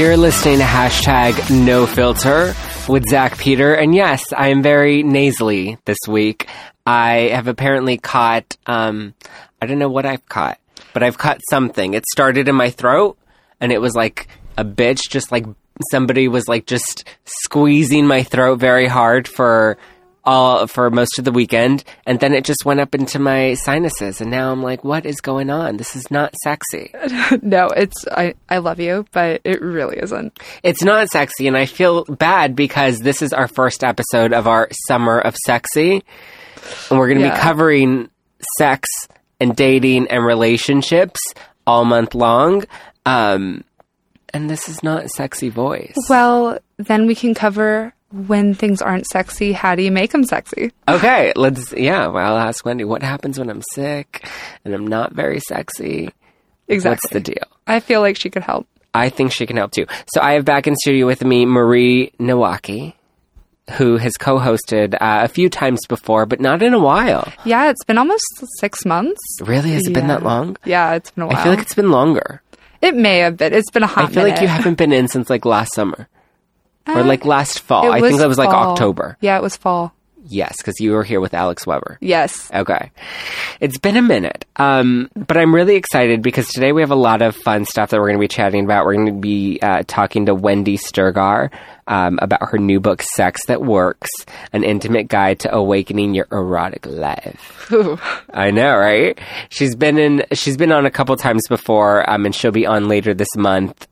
You're listening to hashtag no filter with Zach Peter. And yes, I am very nasally this week. I have apparently caught, um, I don't know what I've caught, but I've caught something. It started in my throat and it was like a bitch, just like somebody was like just squeezing my throat very hard for all for most of the weekend and then it just went up into my sinuses and now I'm like what is going on this is not sexy no, it's I, I love you, but it really isn't. it's not sexy and I feel bad because this is our first episode of our summer of sexy and we're going to Yeah. be covering sex and dating and relationships all month long um and this is not sexy voice Well, then we can cover when things aren't sexy. How do you make them sexy? Okay, let's. Yeah, well, I'll ask Wendy what happens when I'm sick and I'm not very sexy. Exactly. What's the deal? I feel like she could help. I think she can help too. So I have back in studio with me Marie Nowaki, who has co-hosted uh, a few times before, but not in a while. Yeah, it's been almost six months. Really, has it been that long? Yeah, it's been a while. I feel like it's been longer. it may have been. It's been a hot I feel like you haven't been in since like last summer or Uh, like last fall. I think that was like fall. October. Yeah, it was fall. Yes, because you were here with Alex Weber. Yes. Okay. It's been a minute. Um, but I'm really excited because today we have a lot of fun stuff that we're going to be chatting about. We're going to be uh, talking to Wendy Strgar um, about her new book, Sex That Works An Intimate Guide to Awakening Your Erotic Life. Ooh. I know, right? She's been in, she's been on a couple times before, um, and she'll be on later this month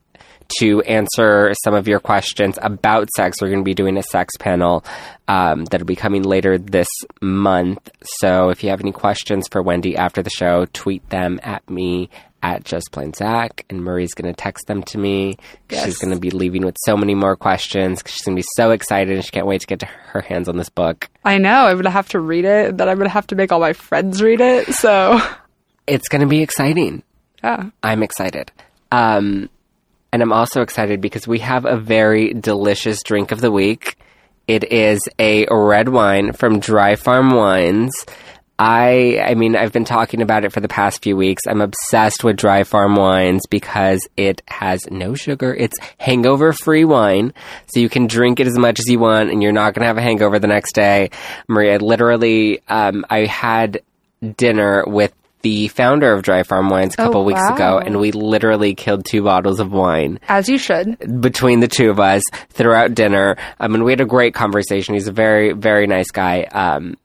to answer some of your questions about sex. We're going to be doing a sex panel um, that'll be coming later this month. So if you have any questions for Wendy after the show, tweet them at me at just plain Zach, and Murray's going to text them to me. She's going to be leaving with so many more questions. She's going to be so excited, and she can't wait to get to her hands on this book. I know. I'm gonna have to read it. Then I'm gonna have to make all my friends read it. So, It's going to be exciting. yeah. I'm excited. Um, and I'm also excited because we have a very delicious drink of the week. It is a red wine from Dry Farm Wines. I I mean I've been talking about it for the past few weeks. I'm obsessed with Dry Farm Wines because it has no sugar. It's hangover free wine. So you can drink it as much as you want and you're not going to have a hangover the next day. Maria literally um, I had dinner with the founder of Dry Farm Wines a couple weeks ago and we literally killed two bottles of wine As you should. between the two of us throughout dinner. Um, and we had a great conversation. He's a very, very nice guy. Um,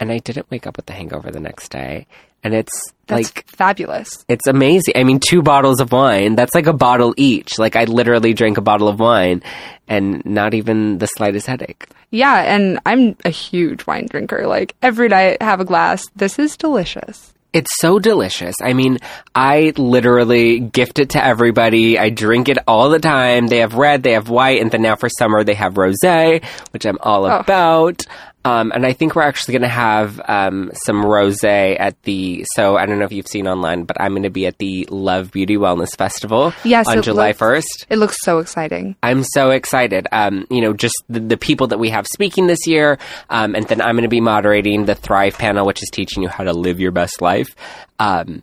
and I didn't wake up with the hangover the next day. And it's That's like, fabulous. it's amazing. I mean, two bottles of wine, that's like a bottle each. Like, I literally drank a bottle of wine and not even the slightest headache. Yeah, and I'm a huge wine drinker. Like every night, have a glass. This is delicious. It's so delicious. I mean, I literally gift it to everybody. I drink it all the time. They have red, they have white, and then now for summer they have rosé, which I'm all oh. about. Um, and I think we're actually going to have um, some rosé at the. So I don't know if you've seen online, but I'm going to be at the Love Beauty Wellness Festival Yes, on July looks- 1st. It looks so exciting. I'm so excited. Um, you know, just the, the people that we have speaking this year, um, and then I'm going to be moderating the Thrive panel, which is teaching you how to live your best life. Um,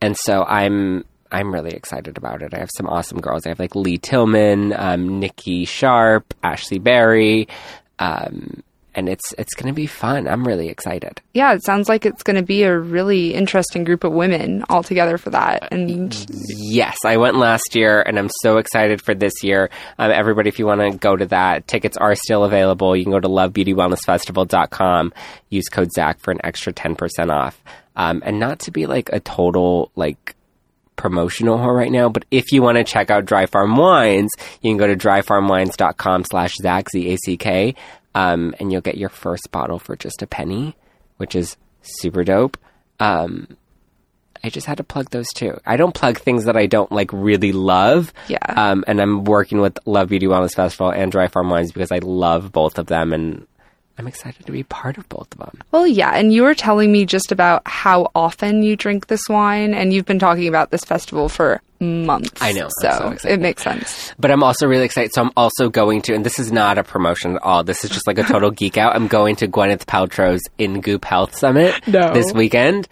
and so I'm I'm really excited about it. I have some awesome girls. I have like Lee Tilghman, um, Nikki Sharp, Ashley Berry, um, and it's it's going to be fun. I'm really excited. Yeah, it sounds like it's going to be a really interesting group of women all together for that. And Yes, I went last year, and I'm so excited for this year. Um, everybody, if you want to go to that, tickets are still available. You can go to lovebeautywellnessfestival.com, use code Zach for an extra 10% off. Um, and not to be like a total, like, promotional whore right now, but if you want to check out Dry Farm Wines, you can go to dryfarmwines.com slash Zach, Z-A-C-K, um, and you'll get your first bottle for just a penny, which is super dope. Um, I just had to plug those too. I don't plug things that I don't like really love. Yeah. Um, and I'm working with Love Beauty Wellness Festival and Dry Farm Wines because I love both of them and I'm excited to be part of both of them. well, yeah, and you were telling me just about how often you drink this wine, and you've been talking about this festival for months. I know, So, so it makes sense. But I'm also really excited. So I'm also going to, and this is not a promotion at all. This is just like a total geek out. I'm going to Gwyneth Paltrow's In Goop Health Summit No. this weekend.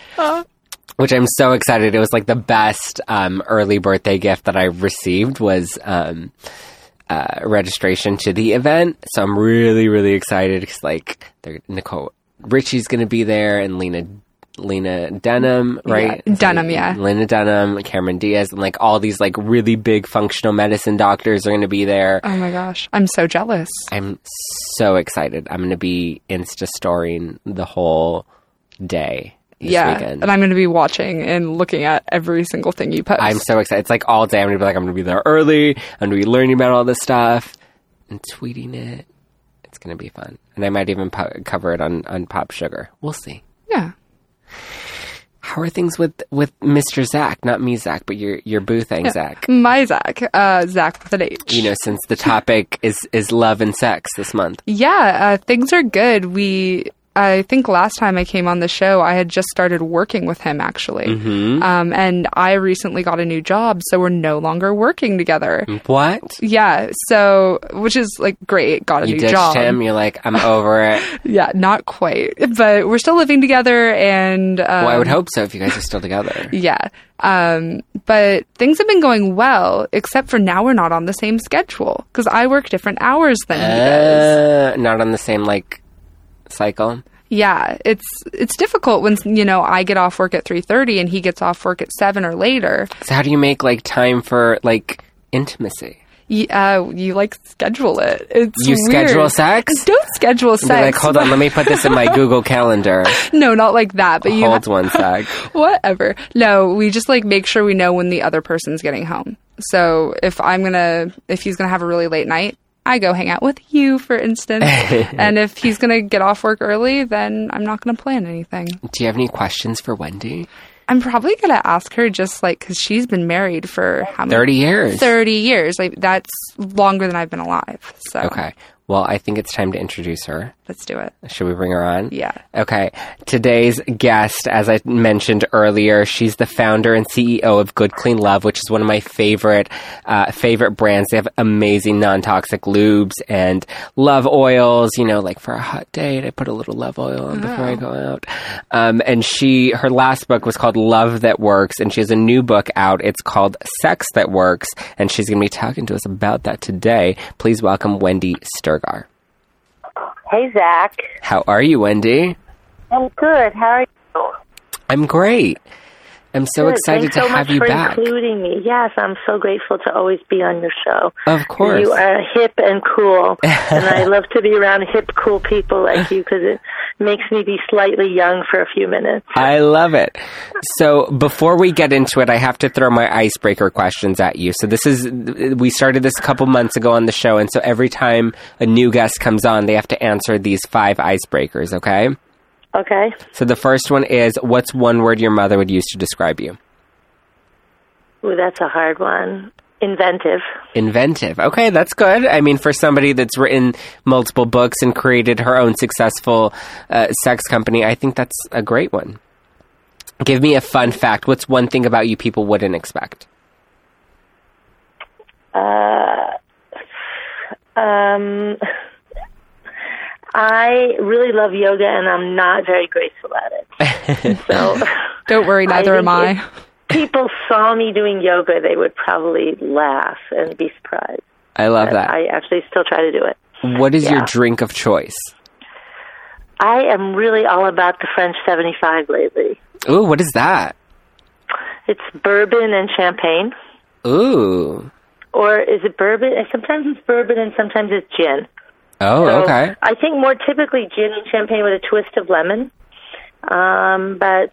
which I'm so excited. It was like the best um, early birthday gift that I received was um, uh, registration to the event. So I'm really, really excited because like Nicole Richie's going to be there and Lena. Lena Dunham, right? Yeah, Dunham, yeah. Lena Dunham, Cameron Diaz, and like all these like really big functional medicine doctors are going to be there. Oh my gosh, I'm so jealous. I'm so excited. I'm going to be Insta storying the whole day. This yeah, weekend. and I'm going to be watching and looking at every single thing you post. I'm so excited. It's like all day. I'm gonna be like, I'm gonna be there early. I'm gonna be learning about all this stuff and tweeting it. It's gonna be fun, and I might even po- cover it on on Pop Sugar. We'll see. yeah. How are things with with Mr. Zach? Not me, Zach, but your your boo thing, Zach. My Zach, uh, Zach with an H. You know, since the topic is is love and sex this month. Yeah, uh, things are good. We, I think last time I came on the show, I had just started working with him actually, Mm-hmm. um, and I recently got a new job, so we're no longer working together. What? Yeah, so which is like great. Got a You new job. him. You're like, I'm over it. Yeah, not quite, but we're still living together, and um, Well, I would hope so if you guys are still together. Yeah. Um, but things have been going well, except for now we're not on the same schedule because I work different hours than he does. Uh, not on the same like cycle. Yeah, it's it's difficult when you know I get off work at three thirty and he gets off work at seven or later. So how do you make like time for like intimacy? You, uh, you like schedule it. It's You weird. schedule sex? Don't schedule sex. Like, hold on, let me put this in my Google Calendar. no, not like that. But you Hold one sec. whatever. No, we just like make sure we know when the other person's getting home. So if I'm gonna, if he's gonna have a really late night, I go hang out with you, for instance. and if he's gonna get off work early, then I'm not gonna plan anything. Do you have any questions for Wendy? I'm probably gonna ask her just like because she's been married for how many? 30 years. 30 years. Like that's longer than I've been alive. So Okay. Well, I think it's time to introduce her. let's do it. Should we bring her on? Yeah. Okay. Today's guest, as I mentioned earlier, she's the founder and CEO of Good Clean Love, which is one of my favorite uh, favorite brands. They have amazing non-toxic lubes and love oils. You know, like for a hot date, I put a little love oil on before I go out. Um, and she, her last book was called Love That Works, and she has a new book out. It's called Sex That Works, and she's going to be talking to us about that today. Please welcome Wendy Hey, Zach. How are you, Wendy? I'm good. How are you? I'm great. I'm so Good. excited Thanks to so have much you for back. including me. Yes, I'm so grateful to always be on your show. Of course. You are hip and cool, and I love to be around hip, cool people like you because it makes me be slightly young for a few minutes. I love it. So before we get into it, I have to throw my icebreaker questions at you. So this is we started this a couple months ago on the show, and so every time a new guest comes on, they have to answer these five icebreakers. Okay. Okay. So the first one is, what's one word your mother would use to describe you? Ooh, that's a hard one. Inventive. Inventive. Okay, that's good. I mean, for somebody that's written multiple books and created her own successful uh, sex company, I think that's a great one. Give me a fun fact. What's one thing about you people wouldn't expect? Uh, um, I really love yoga, and I'm not very graceful at it. so. Don't worry, neither am I. people saw me doing yoga, they would probably laugh and be surprised. I love that. I actually still try to do it. what is your drink of choice? I am really all about the French 75 lately. Ooh, what is that? It's bourbon and champagne. Ooh. Or is it bourbon? Sometimes it's bourbon and sometimes it's gin. Oh, So okay. I think more typically gin and champagne with a twist of lemon. Um, but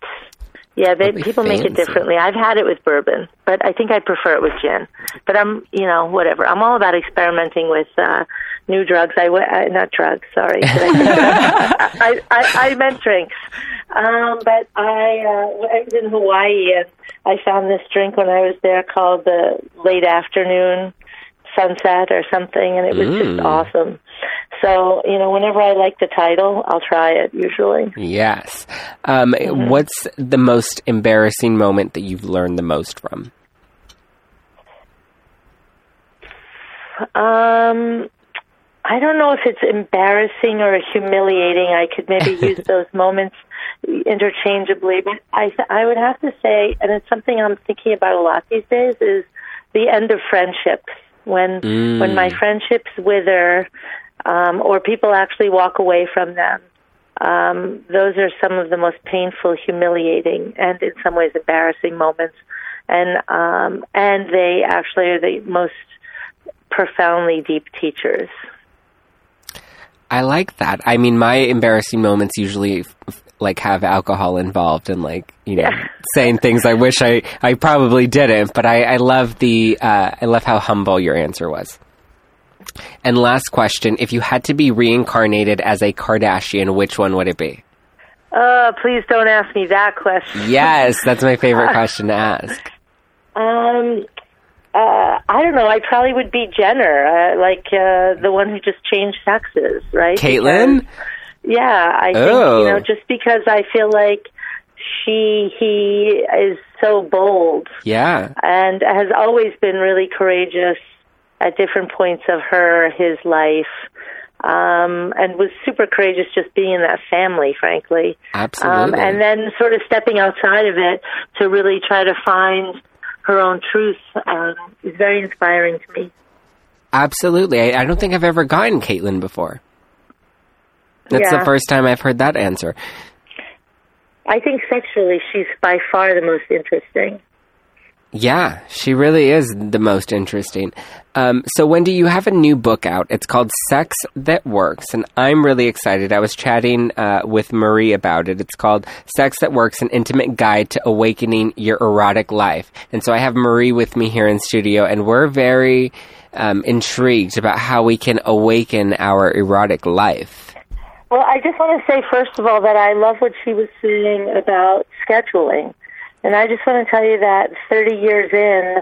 yeah, they, That'd people make it differently. I've had it with bourbon, but I think I prefer it with gin. But I'm, you know, whatever. I'm all about experimenting with uh, new drugs. I uh, not drugs. Sorry, I. I, I I meant drinks. Um, but I uh, I was in Hawaii and I found this drink when I was there called the late afternoon sunset or something, and it was just Mm. awesome. So, you know, whenever I like the title, I'll try it usually. Yes. Um, Mm-hmm. What's the most embarrassing moment that you've learned the most from? Um, I don't know if it's embarrassing or humiliating. I could maybe use those moments interchangeably, but I I would have to say, and it's something I'm thinking about a lot these days, is the end of friendships when Mm. when my friendships wither, um, or people actually walk away from them. Um, those are some of the most painful, humiliating, and in some ways embarrassing moments, and um, and they actually are the most profoundly deep teachers. I like that. I mean, my embarrassing moments usually f- f- like have alcohol involved and like you know saying things I wish I I probably didn't. But I I love the uh, I love how humble your answer was. And last question: If you had to be reincarnated as a Kardashian, which one would it be? Uh, please don't ask me that question. Yes, that's my favorite question to ask. Um, uh, I don't know. I probably would be Jenner, uh, like uh, the one who just changed sexes, right? Caitlyn? Because- yeah, I think Oh. you know just because I feel like she he is so bold Yeah. and has always been really courageous at different points of her his life. Um, and was super courageous just being in that family, frankly. Absolutely. Um, and then sort of stepping outside of it to really try to find her own truth um, is very inspiring to me. Absolutely. I, I don't think I've ever gotten Caitlyn before. That's Yeah. the first time I've heard that answer. I think sexually, she's by far the most interesting. Yeah, she really is the most interesting. Um, so, Wendy, you have a new book out. It's called Sex That Works, and I'm really excited. I was chatting uh, with Marie about it. It's called Sex That Works An Intimate Guide to Awakening Your Erotic Life. And so, I have Marie with me here in studio, and we're very um, intrigued about how we can awaken our erotic life. Well, I just want to say, first of all, that I love what she was saying about scheduling. And I just want to tell you that 30 years in,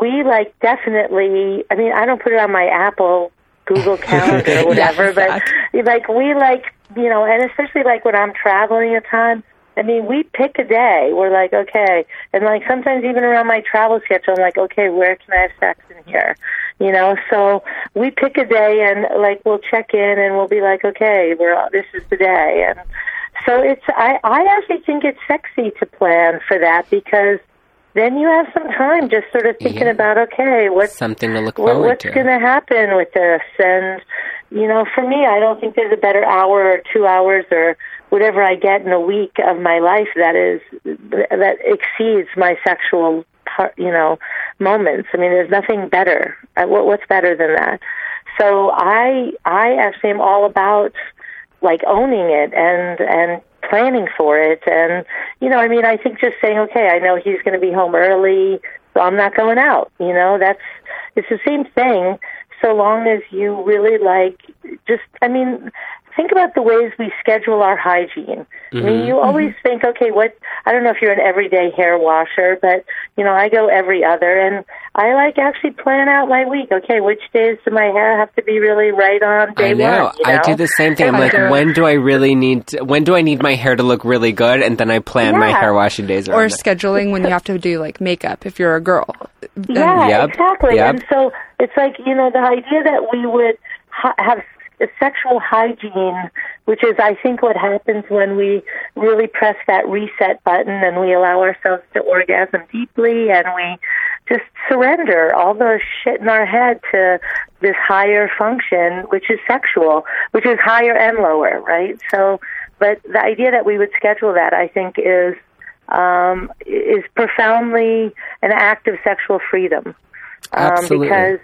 we like definitely, I mean, I don't put it on my Apple, Google Calendar or whatever, but like we like, you know, and especially like when I'm traveling a time, I mean, we pick a day. We're like, okay. And like sometimes even around my travel schedule, I'm like, okay, where can I have sex in here? You know, so we pick a day and like we'll check in and we'll be like, okay, we're this is the day. And so it's I I actually think it's sexy to plan for that because then you have some time just sort of thinking Yeah. about okay, what's Something to look what, forward what's to. going to happen with this and you know for me i don't think there's a better hour or two hours or whatever i get in a week of my life that is that exceeds my sexual part you know moments i mean there's nothing better Uh, what what's better than that so i i actually am all about like owning it and and planning for it. And you know i mean i think just saying okay i know he's going to be home early so i'm not going out you know? That's it's the same thing so long as you really like just i mean think about the ways we schedule our hygiene i mean mm-hmm. you mm-hmm. always think okay what i don't know if you're an everyday hair washer but you know i go every other and i like actually plan out my week okay which days do my hair have to be really right on day I know. one you I do the same thing. I'm like, do. when do I really need? To, when do I need my hair to look really good? And then I plan my hair washing days or around that. scheduling when you have to do like makeup if you're a girl. Yeah, Yep, exactly. yep. And so it's like you know the idea that we would ha- have s- sexual hygiene, which is I think what happens when we really press that reset button and we allow ourselves to orgasm deeply and we just surrender all the shit in our head to this higher function, which is sexual, which is higher and lower, right? So, but the idea that we would schedule that, I think, is um, is profoundly an act of sexual freedom. Um, Absolutely. because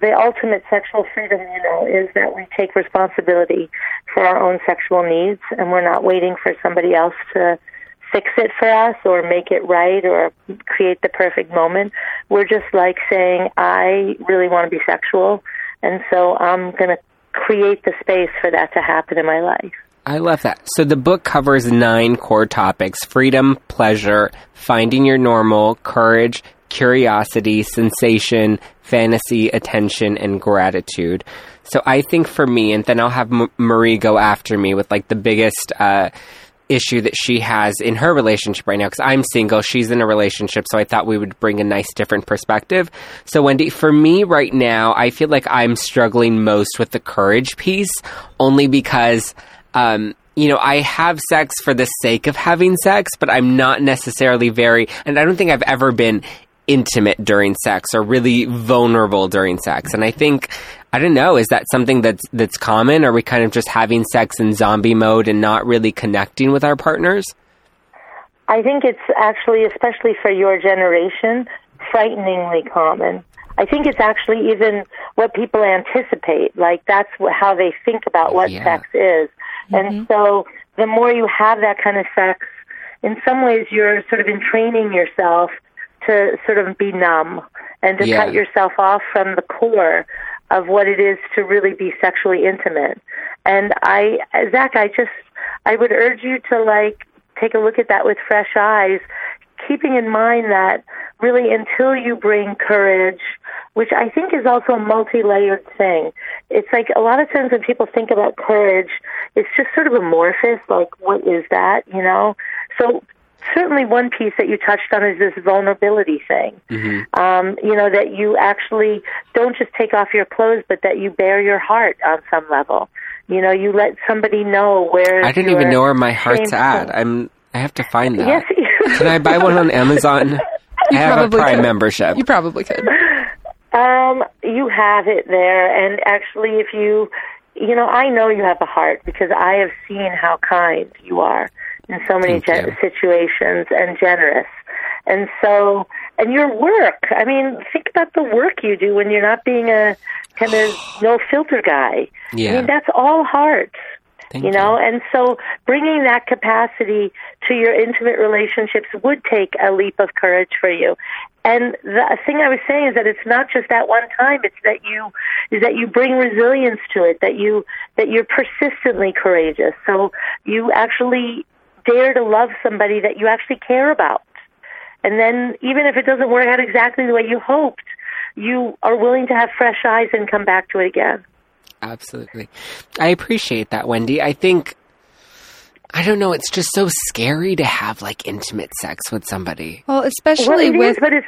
the ultimate sexual freedom, you know, is that we take responsibility for our own sexual needs and we're not waiting for somebody else to fix it for us or make it right or create the perfect moment. We're just like saying, I really want to be sexual, and so I'm going to create the space for that to happen in my life. I love that. So the book covers nine core topics: freedom, pleasure, finding your normal, courage, curiosity, sensation, fantasy, attention, and gratitude. So I think for me, and then I'll have M- Marie go after me with like the biggest uh, issue that she has in her relationship right now because I'm single, she's in a relationship, so I thought we would bring a nice different perspective. So Wendy, for me right now, I feel like I'm struggling most with the courage piece only because um you know, I have sex for the sake of having sex, but I'm not necessarily very, and I don't think I've ever been intimate during sex or really vulnerable during sex. And I think I don't know, is that something that's that's common? Are we kind of just having sex in zombie mode and not really connecting with our partners? I think it's actually, especially for your generation, frighteningly common. I think it's actually even what people anticipate. Like that's how they think about what Yeah. sex is. And mm-hmm. so the more you have that kind of sex, in some ways you're sort of entraining yourself to sort of be numb and to Yeah. cut yourself off from the core of what it is to really be sexually intimate. And I, Zach, I just, I would urge you to like take a look at that with fresh eyes, keeping in mind that really until you bring courage, which I think is also a multi-layered thing. It's like a lot of times when people think about courage, it's just sort of amorphous, like what is that, you know? So certainly one piece that you touched on is this vulnerability thing. Um, you know, that you actually don't just take off your clothes, but that you bare your heart on some level. You know, you let somebody know where I didn't even know where my heart's shame- at. I'm I have to find that. Yes, Can I buy one on Amazon? I have a probably Prime could. membership. You probably could. Um, you have it there, and actually, if you, you know, I know you have a heart because I have seen how kind you are in so many situations and generous, and so, and your work. I mean, think about the work you do when you're not being a kind of no filter guy. Yeah. I mean, that's all heart. Thank you know and so bringing that capacity to your intimate relationships would take a leap of courage for you and the thing i was saying is that it's not just that one time it's that you is that you bring resilience to it that you that you're persistently courageous so you actually dare to love somebody that you actually care about and then even if it doesn't work out exactly the way you hoped you are willing to have fresh eyes and come back to it again Absolutely. I appreciate that, Wendy. I think I don't know, it's just so scary to have like intimate sex with somebody. Well, well, especially it is, with but it's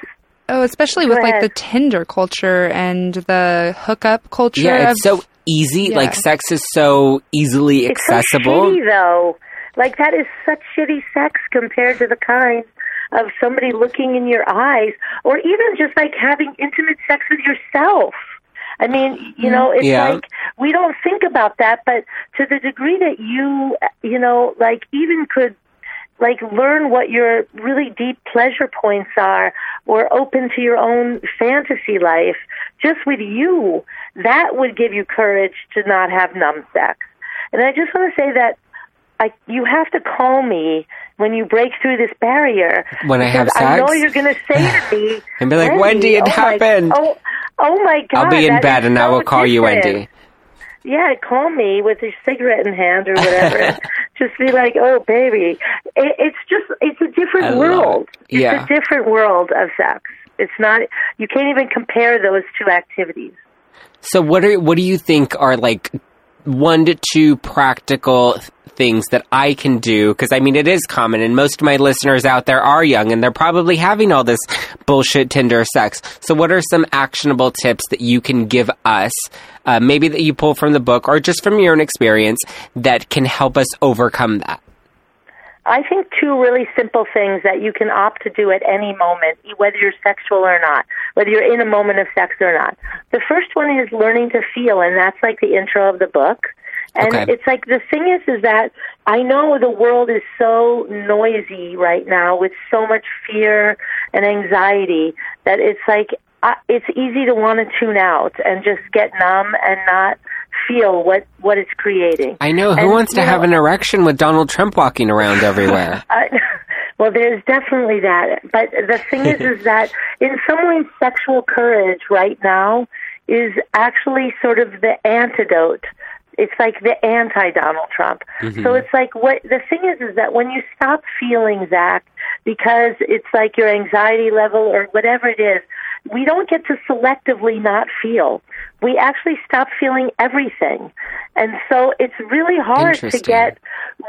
oh, especially Go with like the Tinder culture and the hookup culture. Yeah, of, it's so easy. Yeah. Like sex is so easily It's so accessible. shitty, though. Like that is such shitty sex compared to the kind of somebody looking in your eyes, or even just like having intimate sex with yourself. I mean, you know, it's Yeah. like we don't think about that, but to the degree that you, you know, like even could like learn what your really deep pleasure points are or open to your own fantasy life just with you that would give you courage to not have numb sex and i just want to say that I, you have to call me when you break through this barrier. When I have because I know you're going to say to me, And be like, "Wendy, it oh my- happened." oh, oh my God. I'll be in bed and I will call you. Wendy. Yeah, call me with your cigarette in hand or whatever. just be like, "Oh, baby." It, it's just it's a different I world. it. It's a different world of sex. It's not. You can't even compare those two activities. So what are what do you think are like one to two practical things that I can do because I mean it is common and most of my listeners out there are young and they're probably having all this bullshit Tinder sex. So what are some actionable tips that you can give us uh, maybe that you pull from the book or just from your own experience that can help us overcome that? I think two really simple things that you can opt to do at any moment, whether you're sexual or not, whether you're in a moment of sex or not. The first one is learning to feel, and that's like the intro of the book. And Okay. it's like the thing is, is that I know the world is so noisy right now with so much fear and anxiety that it's like uh, it's easy to want to tune out and just get numb and not feel what what it's creating. I know who And, wants to you have know- an erection with Donald Trump walking around everywhere. Uh, well, there's definitely that. But the thing is, is that in some ways, sexual courage right now is actually sort of the antidote. It's like the anti Donald Trump. So it's like what the thing is, is that when you stop feeling Zach, because it's like your anxiety level or whatever it is, we don't get to selectively not feel. We actually stop feeling everything. And so it's really hard to get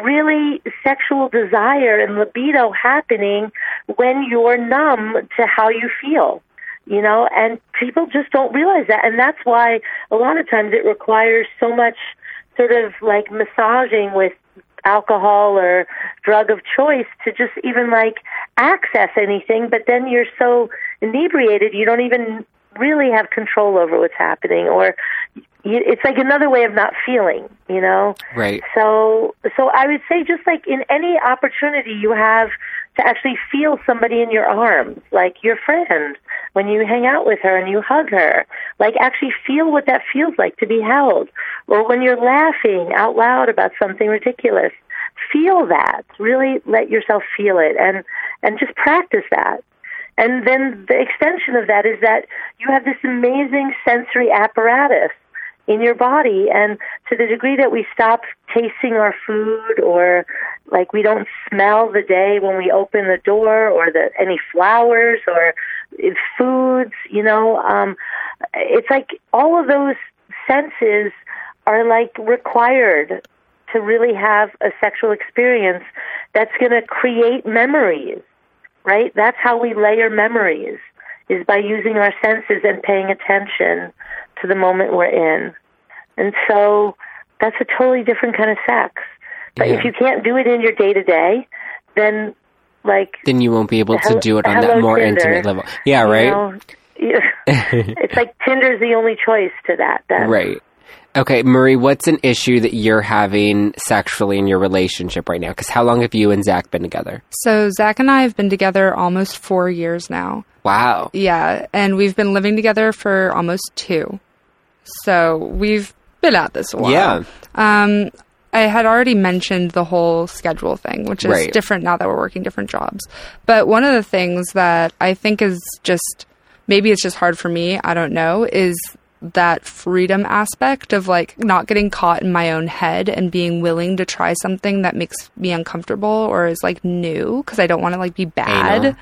really sexual desire and libido happening when you're numb to how you feel. You know, and people just don't realize that. And that's why a lot of times it requires so much sort of like massaging with alcohol or drug of choice to just even like access anything, but then you're so inebriated you don't even really have control over what's happening or it's like another way of not feeling, you know? Right. So so I would say just like in any opportunity you have to actually feel somebody in your arms, like your friend, when you hang out with her and you hug her, like actually feel what that feels like to be held. Or when you're laughing out loud about something ridiculous, feel that. Really let yourself feel it and and just practice that. And then the extension of that is that you have this amazing sensory apparatus in your body. And to the degree that we stop tasting our food or like we don't smell the day when we open the door or the any flowers or foods you know um it's like all of those senses are like required to really have a sexual experience that's going to create memories right that's how we layer memories is by using our senses and paying attention to the moment we're in and so that's a totally different kind of sex. But Yeah. if you can't do it in your day to day, then like Then you won't be able to do it on that more Tinder. intimate level. Yeah, you right? know, it's like Tinder's the only choice to that. Then. Right. Okay, Marie, what's an issue that you're having sexually in your relationship right now? Because how long have you and Zach been together? So Zach and I have been together almost four years now. Wow. Yeah, and we've been living together for almost two. So we've been at this a while. Yeah. Um, I had already mentioned the whole schedule thing, which is Right. different now that we're working different jobs. But one of the things that I think is just maybe it's just hard for me, I don't know, is that freedom aspect of like not getting caught in my own head and being willing to try something that makes me uncomfortable or is like new because I don't want to like be bad. Anal.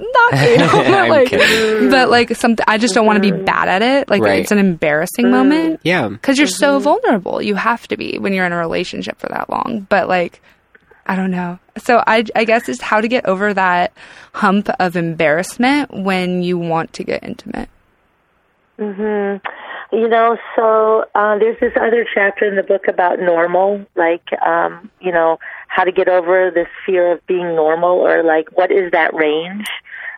Not anal, but like, kidding. but like something. I just don't want to be bad at it. Like Right. it's an embarrassing moment Yeah. because you're so mm-hmm. vulnerable. You have to be when you're in a relationship for that long. But like, I don't know. So I, I guess it's how to get over that hump of embarrassment when you want to get intimate. Hmm You know, so uh, there's this other chapter in the book about normal, like um, you know how to get over this fear of being normal, or like what is that range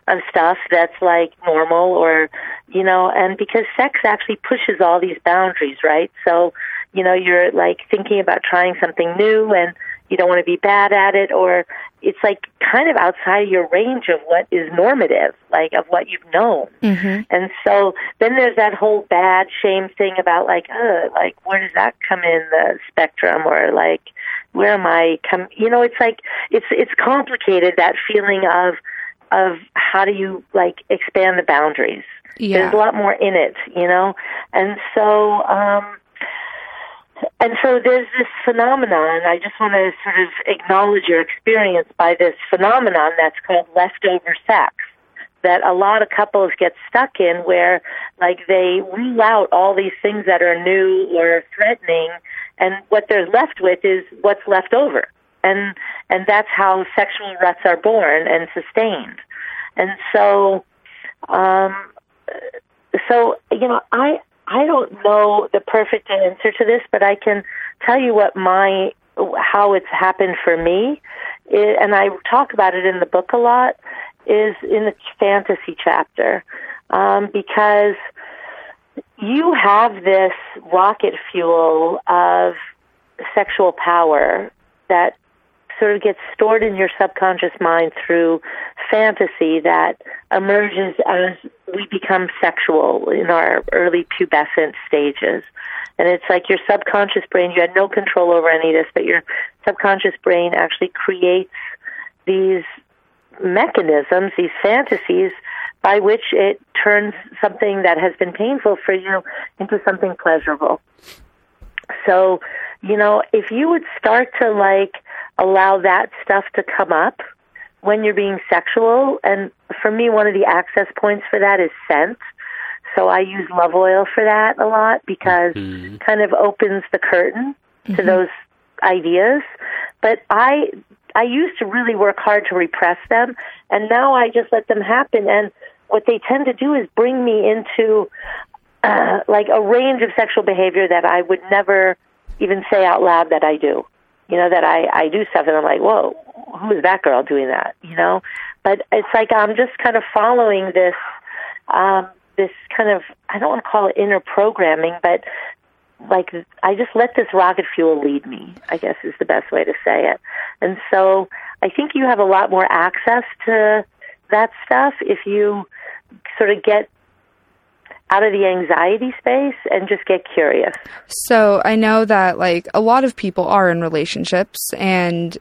of stuff that's like normal, or you know, and because sex actually pushes all these boundaries, right? So you know, you're like thinking about trying something new, and you don't want to be bad at it, or it's like kind of outside of your range of what is normative, like of what you've known. Mm-hmm. And so then there's that whole bad shame thing about like, uh, like where does that come in the spectrum or like where am I come you know, it's like it's it's complicated that feeling of of how do you like expand the boundaries. Yeah. There's a lot more in it, you know? And so um and so there's this phenomenon. I just want to sort of acknowledge your experience by this phenomenon that's called leftover sex that a lot of couples get stuck in where like they rule out all these things that are new or threatening and what they're left with is what's left over. And and that's how sexual ruts are born and sustained. And so um so you know I I don't know the perfect answer to this, but I can tell you what my how it's happened for me, it, and I talk about it in the book a lot. Is in the fantasy chapter um, because you have this rocket fuel of sexual power that sort of gets stored in your subconscious mind through fantasy that emerges as we become sexual in our early pubescent stages. And it's like your subconscious brain, you had no control over any of this, but your subconscious brain actually creates these mechanisms, these fantasies, by which it turns something that has been painful for you into something pleasurable. So, you know, if you would start to like allow that stuff to come up, when you're being sexual. And for me, one of the access points for that is scent. So I use love oil for that a lot because Mhm. kind of opens the curtain to those ideas. But I I used to really work hard to repress them, and now I just let them happen. And what they tend to do is bring me into uh, like a range of sexual behavior that I would never even say out loud that I do. You know that I I do stuff, and I'm like, whoa, who is that girl doing that? You know, but it's like I'm just kind of following this. Um, this kind of I don't want to call it inner programming, but like I just let this rocket fuel lead me. I guess is the best way to say it. And so I think you have a lot more access to that stuff if you sort of get out of the anxiety space and just get curious. So I know that like a lot of people are in relationships, and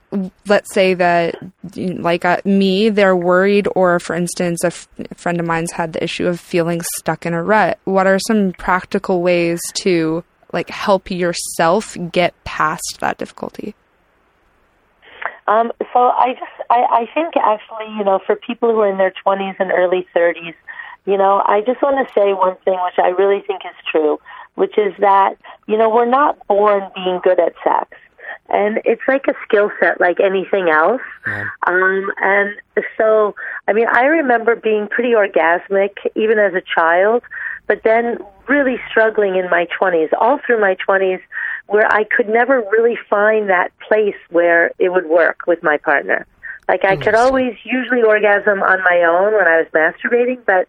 let's say that like uh, me, they're worried, or for instance, a, f- a friend of mine's had the issue of feeling stuck in a rut. What are some practical ways to like help yourself get past that difficulty? Um, so I just, I, I think actually, you know, for people who are in their 20s and early 30s, you know, I just want to say one thing which I really think is true, which is that, you know, we're not born being good at sex. And it's like a skill set like anything else. Um, and so, I mean, I remember being pretty orgasmic even as a child, but then really struggling in my 20s, all through my 20s, where I could never really find that place where it would work with my partner. Like I could always usually orgasm on my own when I was masturbating, but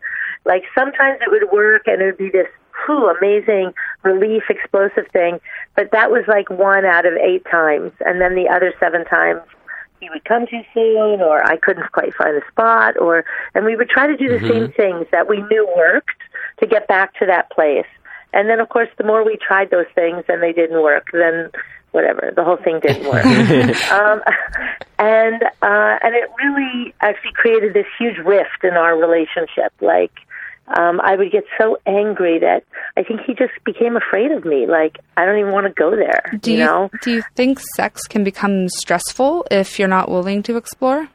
like sometimes it would work and it would be this whew, amazing relief, explosive thing. But that was like one out of eight times, and then the other seven times he would come too soon, or I couldn't quite find a spot, or and we would try to do the same things that we knew worked to get back to that place. And then, of course, the more we tried those things and they didn't work, then whatever, the whole thing didn't work. um, and uh, and it really actually created this huge rift in our relationship. Like, um, I would get so angry that I think he just became afraid of me. Like, I don't even want to go there. Do you you, know? do you think sex can become stressful if you're not willing to explore?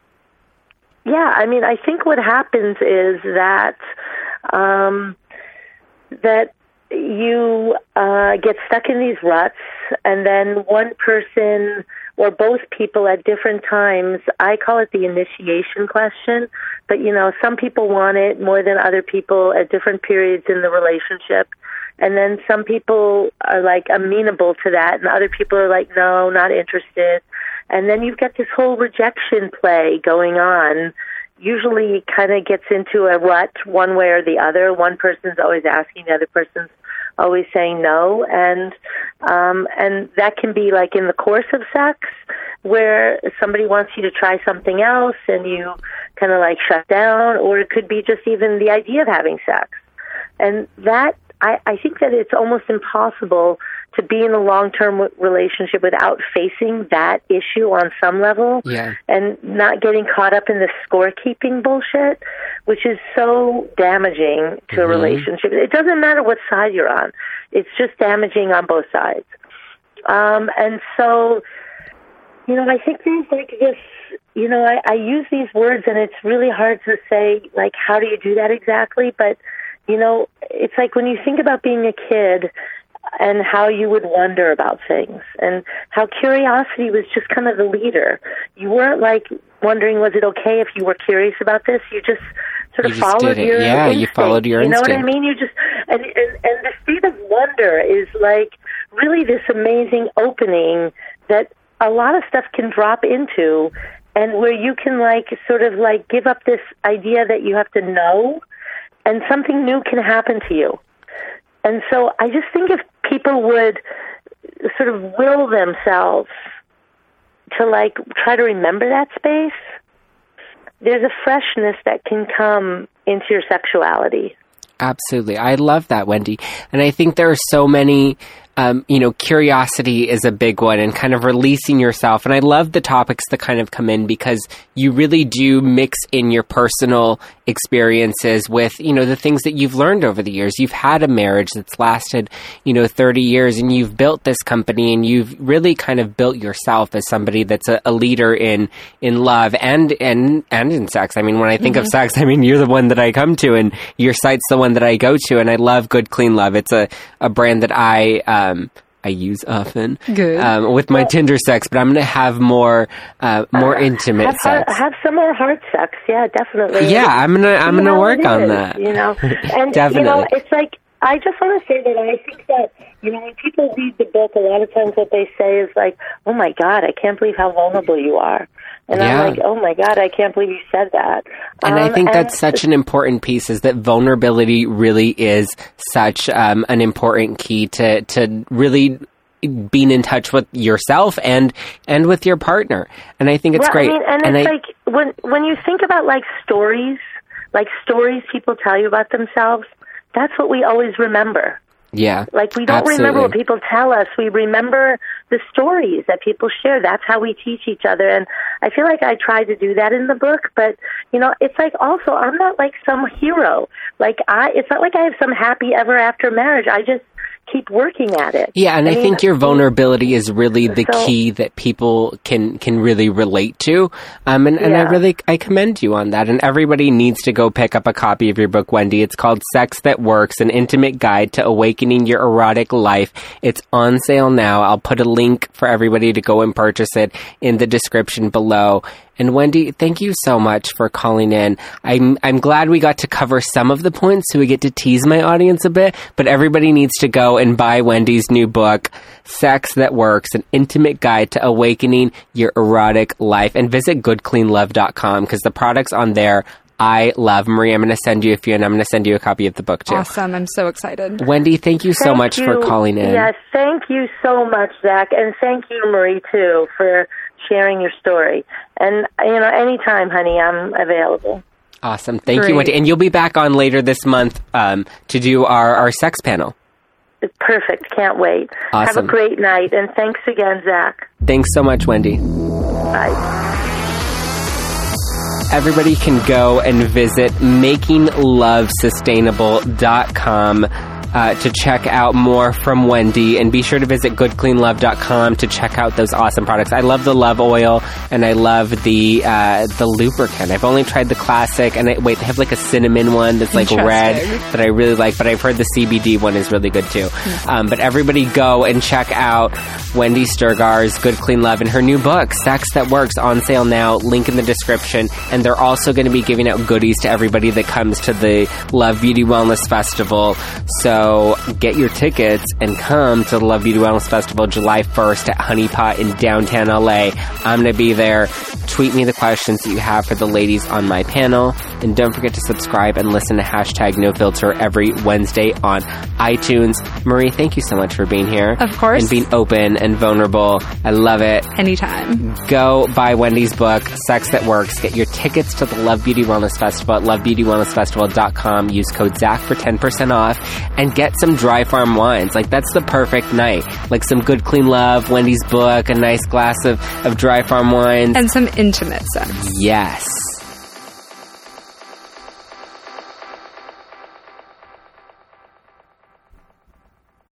Yeah, I mean, I think what happens is that um, that you uh, get stuck in these ruts, and then one person or both people at different times. I call it the initiation question, but you know, some people want it more than other people at different periods in the relationship. And then some people are like amenable to that, and other people are like, no, not interested. And then you've got this whole rejection play going on. Usually, kind of gets into a rut one way or the other. One person's always asking, the other person's always saying no, and um, and that can be like in the course of sex, where somebody wants you to try something else, and you kind of like shut down, or it could be just even the idea of having sex, and that I, I think that it's almost impossible to be in a long-term w- relationship without facing that issue on some level Yeah. and not getting caught up in the scorekeeping bullshit, which is so damaging to a relationship. It doesn't matter what side you're on; it's just damaging on both sides. Um, and so, you know, I think there's like this. You know, I, I use these words, and it's really hard to say like how do you do that exactly, but you know, it's like when you think about being a kid and how you would wonder about things and how curiosity was just kind of the leader. You weren't like wondering was it okay if you were curious about this? You just sort of You followed your Yeah, you followed your instinct. You know what I mean? You just and, and and the state of wonder is like really this amazing opening that a lot of stuff can drop into and where you can like sort of like give up this idea that you have to know and something new can happen to you. And so I just think if people would sort of will themselves to like try to remember that space, there's a freshness that can come into your sexuality. Absolutely. I love that, Wendy. And I think there are so many um, you know, curiosity is a big one and kind of releasing yourself. And I love the topics that kind of come in because you really do mix in your personal experiences with, you know, the things that you've learned over the years. You've had a marriage that's lasted, you know, 30 years and you've built this company and you've really kind of built yourself as somebody that's a, a leader in, in love and, and, and in sex. I mean, when I think of sex, I mean, you're the one that I come to and your site's the one that I go to and I love Good Clean Love. It's a, a brand that I, um, I use often Good. um, with my Tinder sex, but I'm going to have more uh, more intimate have, sex. have some more hard sex. Yeah, definitely. yeah, I'm gonna I'm You gonna work on is, that. You know, and Definitely. you know, it's like I just want to say that I think that you know when people read the book, a lot of times what they say is like, "Oh my God, I can't believe how vulnerable you are," and Yeah. I'm like, "Oh my God, I can't believe you said that." And I Um, think and that's such an important piece is that vulnerability really is such um, an important key to, to really being in touch with yourself and and with your partner. And I think it's well, great. I mean, and, and it's I, like when when you think about like stories, like stories people tell you about themselves. That's what we always remember. Yeah, Like we don't remember what people tell us. We remember the stories that people share. That's how we teach each other. And I feel like I try to do that in the book, but you know, it's like also I'm not like some hero. Like I it's not like I have some happy ever after marriage. I just keep working at it. Yeah, and I, mean, think your vulnerability is really the So- key that people can can really relate to. Um, and, and I really I commend you on that. And everybody needs to go pick up a copy of your book, Wendy. It's called Sex That Works: An Intimate Guide to Awakening Your Erotic Life. It's on sale now. I'll put a link for everybody to go and purchase it in the description below. And Wendy, thank you so much for calling in. I'm I'm glad we got to cover some of the points so we get to tease my audience a bit, but everybody needs to go and buy Wendy's new book, Sex That Works: An Intimate Guide to Awakening Your Erotic Life and visit goodcleanlove.com because the products on there I love. Marie, I'm going to send you a few and I'm going to send you a copy of the book too. Awesome. I'm so excited. Wendy, thank you so Thank much for calling in. Yes, thank you so much, Zach, and thank you, Marie, too, for sharing your story. And you know, anytime, honey, I'm available. Awesome. Thank you, Wendy. And you'll be back on later this month um, to do our, our sex panel. Perfect. Can't wait. Awesome. Have a great night, and thanks again, Zach. Thanks so much, Wendy. Bye. everybody can go and visit makinglovesustainable.com uh, to check out more from Wendy. And be sure to visit goodcleanlove.com to check out those awesome products. I love the love oil and I love the uh, the lubricant. I've only tried the classic, and I, wait, they have like a cinnamon one that's like red that I really like, but I've heard the CBD one is really good too. Um, but everybody go and check out Wendy Strgar's Good Clean Love and her new book, Sex That Works, on sale now. Link in the description. And they're also going to be giving out goodies to everybody that comes to the Love Beauty Wellness Festival. So get your tickets and come to the Love Beauty Wellness Festival July 1st at Honeypot in downtown LA. I'm going to be there. Tweet me the questions that you have for the ladies on my panel. And don't forget to subscribe and listen to hashtag no filter every Wednesday on iTunes. Marie, thank you so much for being here. Of course. And being open and vulnerable. I love it. Anytime. Go buy Wendy's book, Sex That Works. Get your tickets to the Love Beauty Wellness Festival at lovebeautywellnessfestival.com. Use code ZAC for 10% off and get some dry farm wines. Like, that's the perfect night. Like some good, clean love, Wendy's book, a nice glass of, of dry farm wines. And some intimate sex. yes.